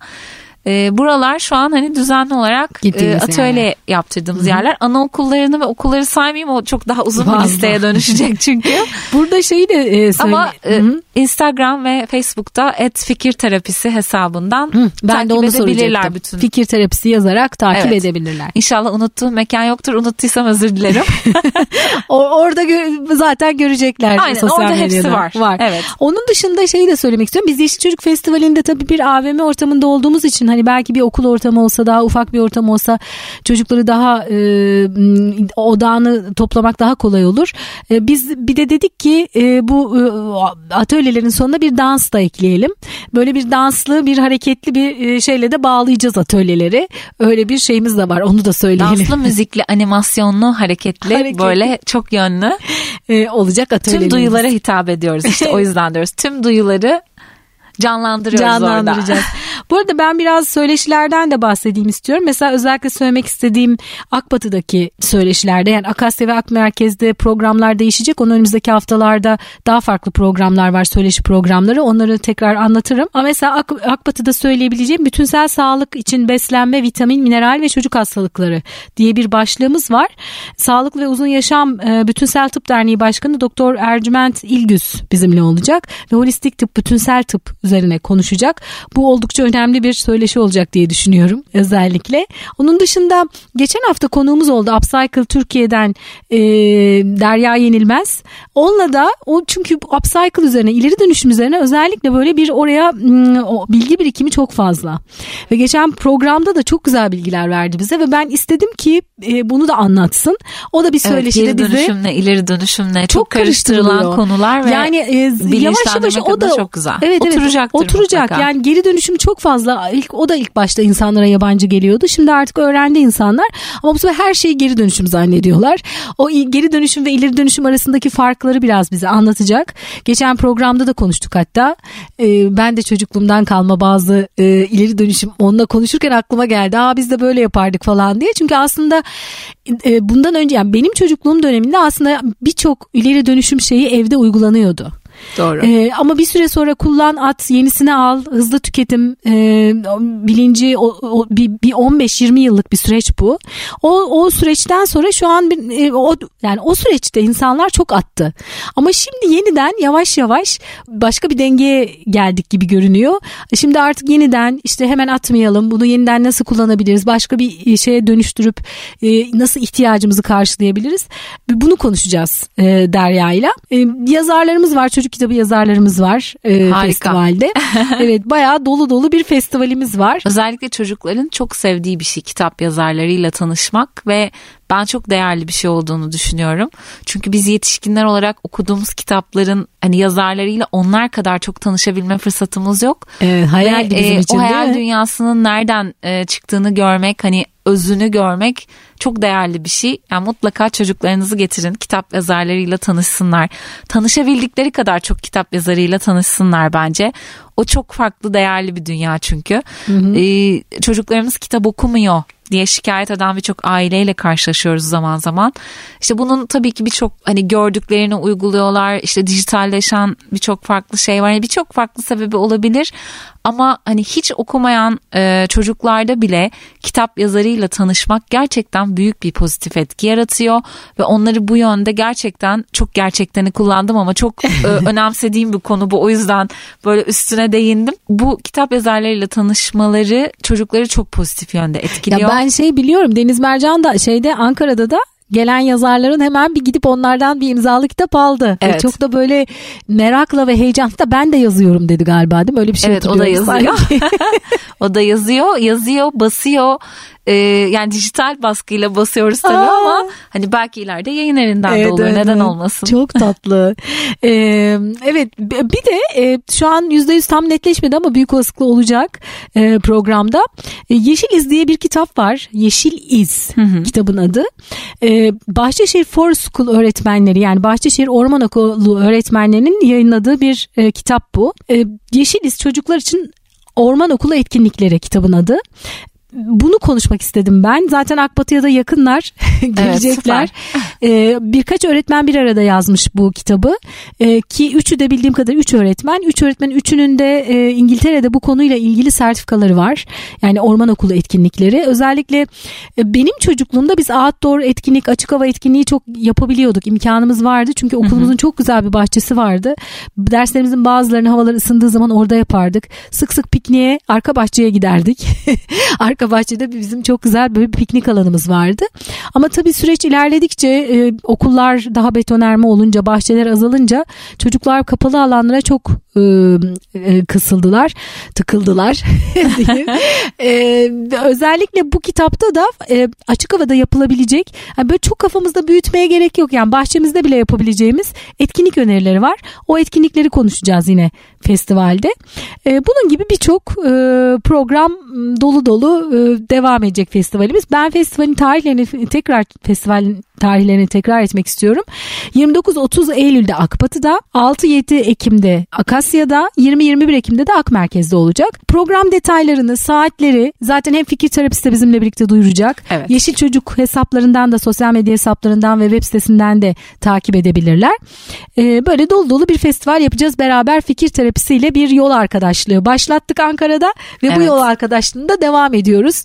S2: E, buralar şu an hani düzenli olarak e, atölye yani. yaptırdığımız Hı-hı. yerler. Anaokullarını ve okulları saymayayım o çok daha uzun Vallahi. bir listeye dönüşecek çünkü.
S1: Burada şeyi de e,
S2: söyle. Ama e, Instagram ve Facebook'ta et fikir terapisi hesabından Hı, ben takip de onu edebilirler bütün.
S1: Fikir terapisi yazarak takip evet. edebilirler.
S2: İnşallah unuttuğum mekan yoktur. Unuttuysam özür dilerim.
S1: orada gö- zaten görecekler.
S2: Aynen sosyal orada medyada. hepsi var. var. Evet.
S1: Onun dışında şeyi de söylemek istiyorum. Biz Yeşil Çocuk Festivali'nde tabii bir AVM ortamında olduğumuz için hani belki bir okul ortamı olsa daha ufak bir ortam olsa çocukları daha e, odağını toplamak daha kolay olur. E, biz bir de dedik ki e, bu e, atölyelerin sonuna bir dans da ekleyelim. Böyle bir danslı bir hareketli bir e, şeyle de bağlayacağız atölyeleri. Öyle bir şeyimiz de var onu da söyleyelim.
S2: Danslı müzikli animasyonlu hareketli, hareketli. böyle çok yönlü
S1: e, olacak
S2: atölyelerimiz. Tüm duyulara hitap ediyoruz işte o yüzden diyoruz. Tüm duyuları canlandırıyoruz
S1: Canlandıracağız. Bu arada ben biraz söyleşilerden de bahsedeyim istiyorum. Mesela özellikle söylemek istediğim Akbatı'daki söyleşilerde yani Akasya ve Ak Merkez'de programlar değişecek. Onun önümüzdeki haftalarda daha farklı programlar var söyleşi programları. Onları tekrar anlatırım. Ama mesela Ak Akbatı'da söyleyebileceğim bütünsel sağlık için beslenme, vitamin, mineral ve çocuk hastalıkları diye bir başlığımız var. Sağlık ve Uzun Yaşam e, Bütünsel Tıp Derneği Başkanı Doktor Ercüment İlgüz bizimle olacak ve holistik tıp, bütünsel tıp üzerine konuşacak. Bu oldukça önemli bir söyleşi olacak diye düşünüyorum özellikle. Onun dışında geçen hafta konuğumuz oldu Upcycle Türkiye'den e, Derya Yenilmez. Onunla da o çünkü upcycle üzerine ileri dönüşüm üzerine özellikle böyle bir oraya bilgi birikimi çok fazla. Ve geçen programda da çok güzel bilgiler verdi bize ve ben istedim ki e, bunu da anlatsın. O da bir söyleşide
S2: evet,
S1: geri
S2: bize dönüşümle ileri dönüşümle çok, çok karıştırılan konular ve yani e, yavaş yavaş o da çok güzel. Evet, evet oturacaktır
S1: oturacak. Mutlaka. Yani geri dönüşüm çok fazla. İlk o da ilk başta insanlara yabancı geliyordu. Şimdi artık öğrendi insanlar. Ama bu sefer her şeyi geri dönüşüm zannediyorlar. O geri dönüşüm ve ileri dönüşüm arasındaki farkları biraz bize anlatacak. Geçen programda da konuştuk hatta. Ee, ben de çocukluğumdan kalma bazı e, ileri dönüşüm onunla konuşurken aklıma geldi. Aa biz de böyle yapardık falan diye. Çünkü aslında e, bundan önce yani benim çocukluğum döneminde aslında birçok ileri dönüşüm şeyi evde uygulanıyordu.
S2: Doğru.
S1: Ee, ama bir süre sonra kullan at yenisini al hızlı tüketim e, bilinci o, o, bir, bir 15-20 yıllık bir süreç bu. O, o süreçten sonra şu an bir, e, o yani o süreçte insanlar çok attı. Ama şimdi yeniden yavaş yavaş başka bir dengeye geldik gibi görünüyor. Şimdi artık yeniden işte hemen atmayalım bunu yeniden nasıl kullanabiliriz başka bir şeye dönüştürüp e, nasıl ihtiyacımızı karşılayabiliriz bunu konuşacağız e, Derya ile. E, yazarlarımız var çocuk kitabı yazarlarımız var e, festivalde. evet bayağı dolu dolu bir festivalimiz var.
S2: Özellikle çocukların çok sevdiği bir şey kitap yazarlarıyla tanışmak ve ben çok değerli bir şey olduğunu düşünüyorum. Çünkü biz yetişkinler olarak okuduğumuz kitapların hani yazarlarıyla onlar kadar çok tanışabilme fırsatımız yok.
S1: Evet, hayal Ve, bizim e, için,
S2: o hayal dünyasının nereden e, çıktığını görmek hani özünü görmek çok değerli bir şey. Yani mutlaka çocuklarınızı getirin. Kitap yazarlarıyla tanışsınlar. Tanışabildikleri kadar çok kitap yazarıyla tanışsınlar bence. O çok farklı değerli bir dünya çünkü. Hı hı. Ee, çocuklarımız kitap okumuyor diye şikayet eden birçok aileyle karşılaşıyoruz zaman zaman. İşte bunun tabii ki birçok hani gördüklerini uyguluyorlar. İşte dijitalleşen birçok farklı şey var. Yani birçok farklı sebebi olabilir. Ama hani hiç okumayan e, çocuklarda bile kitap yazarıyla tanışmak gerçekten büyük bir pozitif etki yaratıyor ve onları bu yönde gerçekten çok gerçekten kullandım ama çok e, önemsediğim bir konu bu. O yüzden böyle üstüne değindim. Bu kitap yazarlarıyla tanışmaları çocukları çok pozitif yönde etkiliyor.
S1: Ya ben şey biliyorum Deniz Mercan da şeyde Ankara'da da gelen yazarların hemen bir gidip onlardan bir imzalı kitap aldı. Evet. Ve çok da böyle merakla ve heyecanla ben de yazıyorum dedi galiba değil mi? Öyle bir şey
S2: Evet o da yazıyor. o da yazıyor, yazıyor, basıyor e, yani dijital baskıyla basıyoruz tabii Aa. ama hani belki ileride yayın evinden evet, de olur evet. neden olmasın.
S1: Çok tatlı. ee, evet bir de e, şu an %100 tam netleşmedi ama büyük olasılıkla olacak e, programda. E, Yeşil İz diye bir kitap var. Yeşil İz hı hı. kitabın adı. E, Bahçeşehir Forest School öğretmenleri yani Bahçeşehir Orman Okulu öğretmenlerinin yayınladığı bir e, kitap bu. E, Yeşil İz çocuklar için Orman Okulu Etkinlikleri kitabın adı bunu konuşmak istedim ben. Zaten Akbatı'ya da yakınlar gelecekler. Evet, ee, birkaç öğretmen bir arada yazmış bu kitabı. Ee, ki üçü de bildiğim kadar üç öğretmen. Üç öğretmen üçünün de e, İngiltere'de bu konuyla ilgili sertifikaları var. Yani orman okulu etkinlikleri. Özellikle e, benim çocukluğumda biz outdoor etkinlik, açık hava etkinliği çok yapabiliyorduk. İmkanımız vardı. Çünkü okulumuzun çok güzel bir bahçesi vardı. Derslerimizin bazılarını havalar ısındığı zaman orada yapardık. Sık sık pikniğe arka bahçeye giderdik. arka bahçede bizim çok güzel böyle bir piknik alanımız vardı. Ama tabii süreç ilerledikçe e, okullar daha betonerme olunca bahçeler azalınca çocuklar kapalı alanlara çok e, e, kısıldılar, tıkıldılar. e, özellikle bu kitapta da e, açık havada yapılabilecek, yani böyle çok kafamızda büyütmeye gerek yok. Yani bahçemizde bile yapabileceğimiz etkinlik önerileri var. O etkinlikleri konuşacağız yine festivalde. E, bunun gibi birçok e, program dolu dolu e, devam edecek festivalimiz. Ben festivalin tarihlerini tekrar festivalin tarihlerini tekrar etmek istiyorum. 29-30 Eylül'de Akbatı'da, 6-7 Ekim'de Akasya'da, 20-21 Ekim'de de Ak Merkez'de olacak. Program detaylarını, saatleri zaten hem fikir terapisi de bizimle birlikte duyuracak. Evet. Yeşil Çocuk hesaplarından da, sosyal medya hesaplarından ve web sitesinden de takip edebilirler. Ee, böyle dolu dolu bir festival yapacağız. Beraber fikir terapisiyle bir yol arkadaşlığı başlattık Ankara'da ve evet. bu yol arkadaşlığında devam ediyoruz.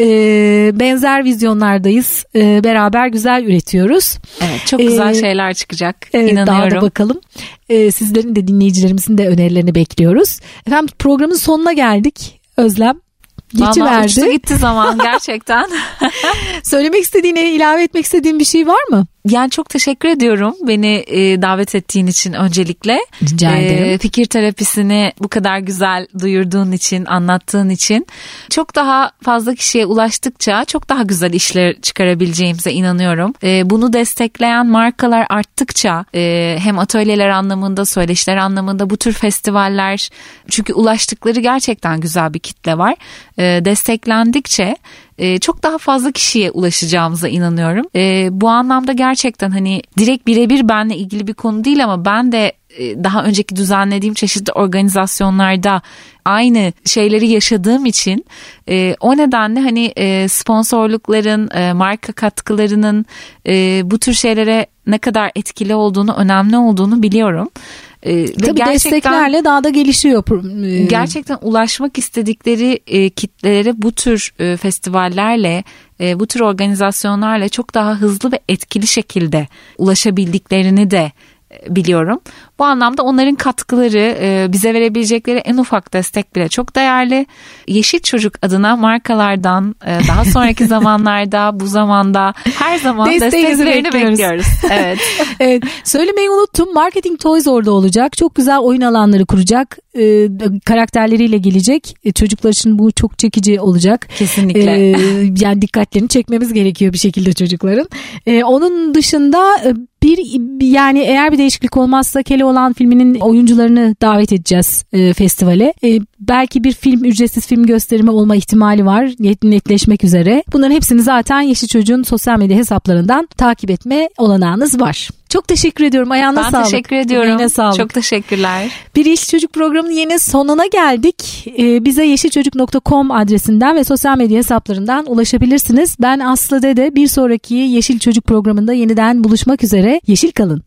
S1: Ee, benzer vizyonlardayız. Ee, beraber güzel üretiyoruz.
S2: Evet çok güzel ee, şeyler çıkacak evet, inanıyorum.
S1: Daha da bakalım. Ee, sizlerin de dinleyicilerimizin de önerilerini bekliyoruz. Efendim programın sonuna geldik. Özlem
S2: geçiverdi. Valla gitti zaman gerçekten.
S1: Söylemek istediğine ilave etmek istediğin bir şey var mı?
S2: Yani çok teşekkür ediyorum beni e, davet ettiğin için öncelikle.
S1: Rica e, ederim.
S2: fikir terapisini bu kadar güzel duyurduğun için, anlattığın için. Çok daha fazla kişiye ulaştıkça çok daha güzel işler çıkarabileceğimize inanıyorum. E, bunu destekleyen markalar arttıkça e, hem atölyeler anlamında, söyleşiler anlamında bu tür festivaller çünkü ulaştıkları gerçekten güzel bir kitle var. E, desteklendikçe e, çok daha fazla kişiye ulaşacağımıza inanıyorum. E, bu anlamda gerçekten hani direkt birebir benle ilgili bir konu değil ama ben de e, daha önceki düzenlediğim çeşitli organizasyonlarda aynı şeyleri yaşadığım için e, o nedenle hani e, sponsorlukların, marka katkılarının bu tür şeylere ne kadar etkili olduğunu, önemli olduğunu biliyorum.
S1: E, Tabii desteklerle daha da gelişiyor.
S2: E, gerçekten ulaşmak istedikleri e, kitlelere bu tür e, festivallerle, e, bu tür organizasyonlarla çok daha hızlı ve etkili şekilde ulaşabildiklerini de biliyorum. Bu anlamda onların katkıları e, bize verebilecekleri en ufak destek bile çok değerli. Yeşil Çocuk adına markalardan e, daha sonraki zamanlarda bu zamanda her zaman desteklerini bekliyoruz. bekliyoruz. Evet.
S1: evet. Söylemeyi unuttum. Marketing Toys orada olacak. Çok güzel oyun alanları kuracak. E, karakterleriyle gelecek. E, çocuklar için bu çok çekici olacak.
S2: Kesinlikle.
S1: E, yani dikkatlerini çekmemiz gerekiyor bir şekilde çocukların. E, onun dışında bir yani eğer bir değişiklik olmazsa Keloğlan filminin oyuncularını davet edeceğiz e, festivale. E, belki bir film ücretsiz film gösterimi olma ihtimali var netleşmek üzere. Bunların hepsini zaten Yeşil Çocuğun sosyal medya hesaplarından takip etme olanağınız var. Çok teşekkür ediyorum. Ayağına
S2: ben
S1: sağlık.
S2: Ben teşekkür ediyorum. Yine sağlık. Çok teşekkürler.
S1: Bir Yeşil Çocuk programının yine sonuna geldik. Ee, bize yeşilçocuk.com adresinden ve sosyal medya hesaplarından ulaşabilirsiniz. Ben Aslı Dede. Bir sonraki Yeşil Çocuk programında yeniden buluşmak üzere. Yeşil kalın.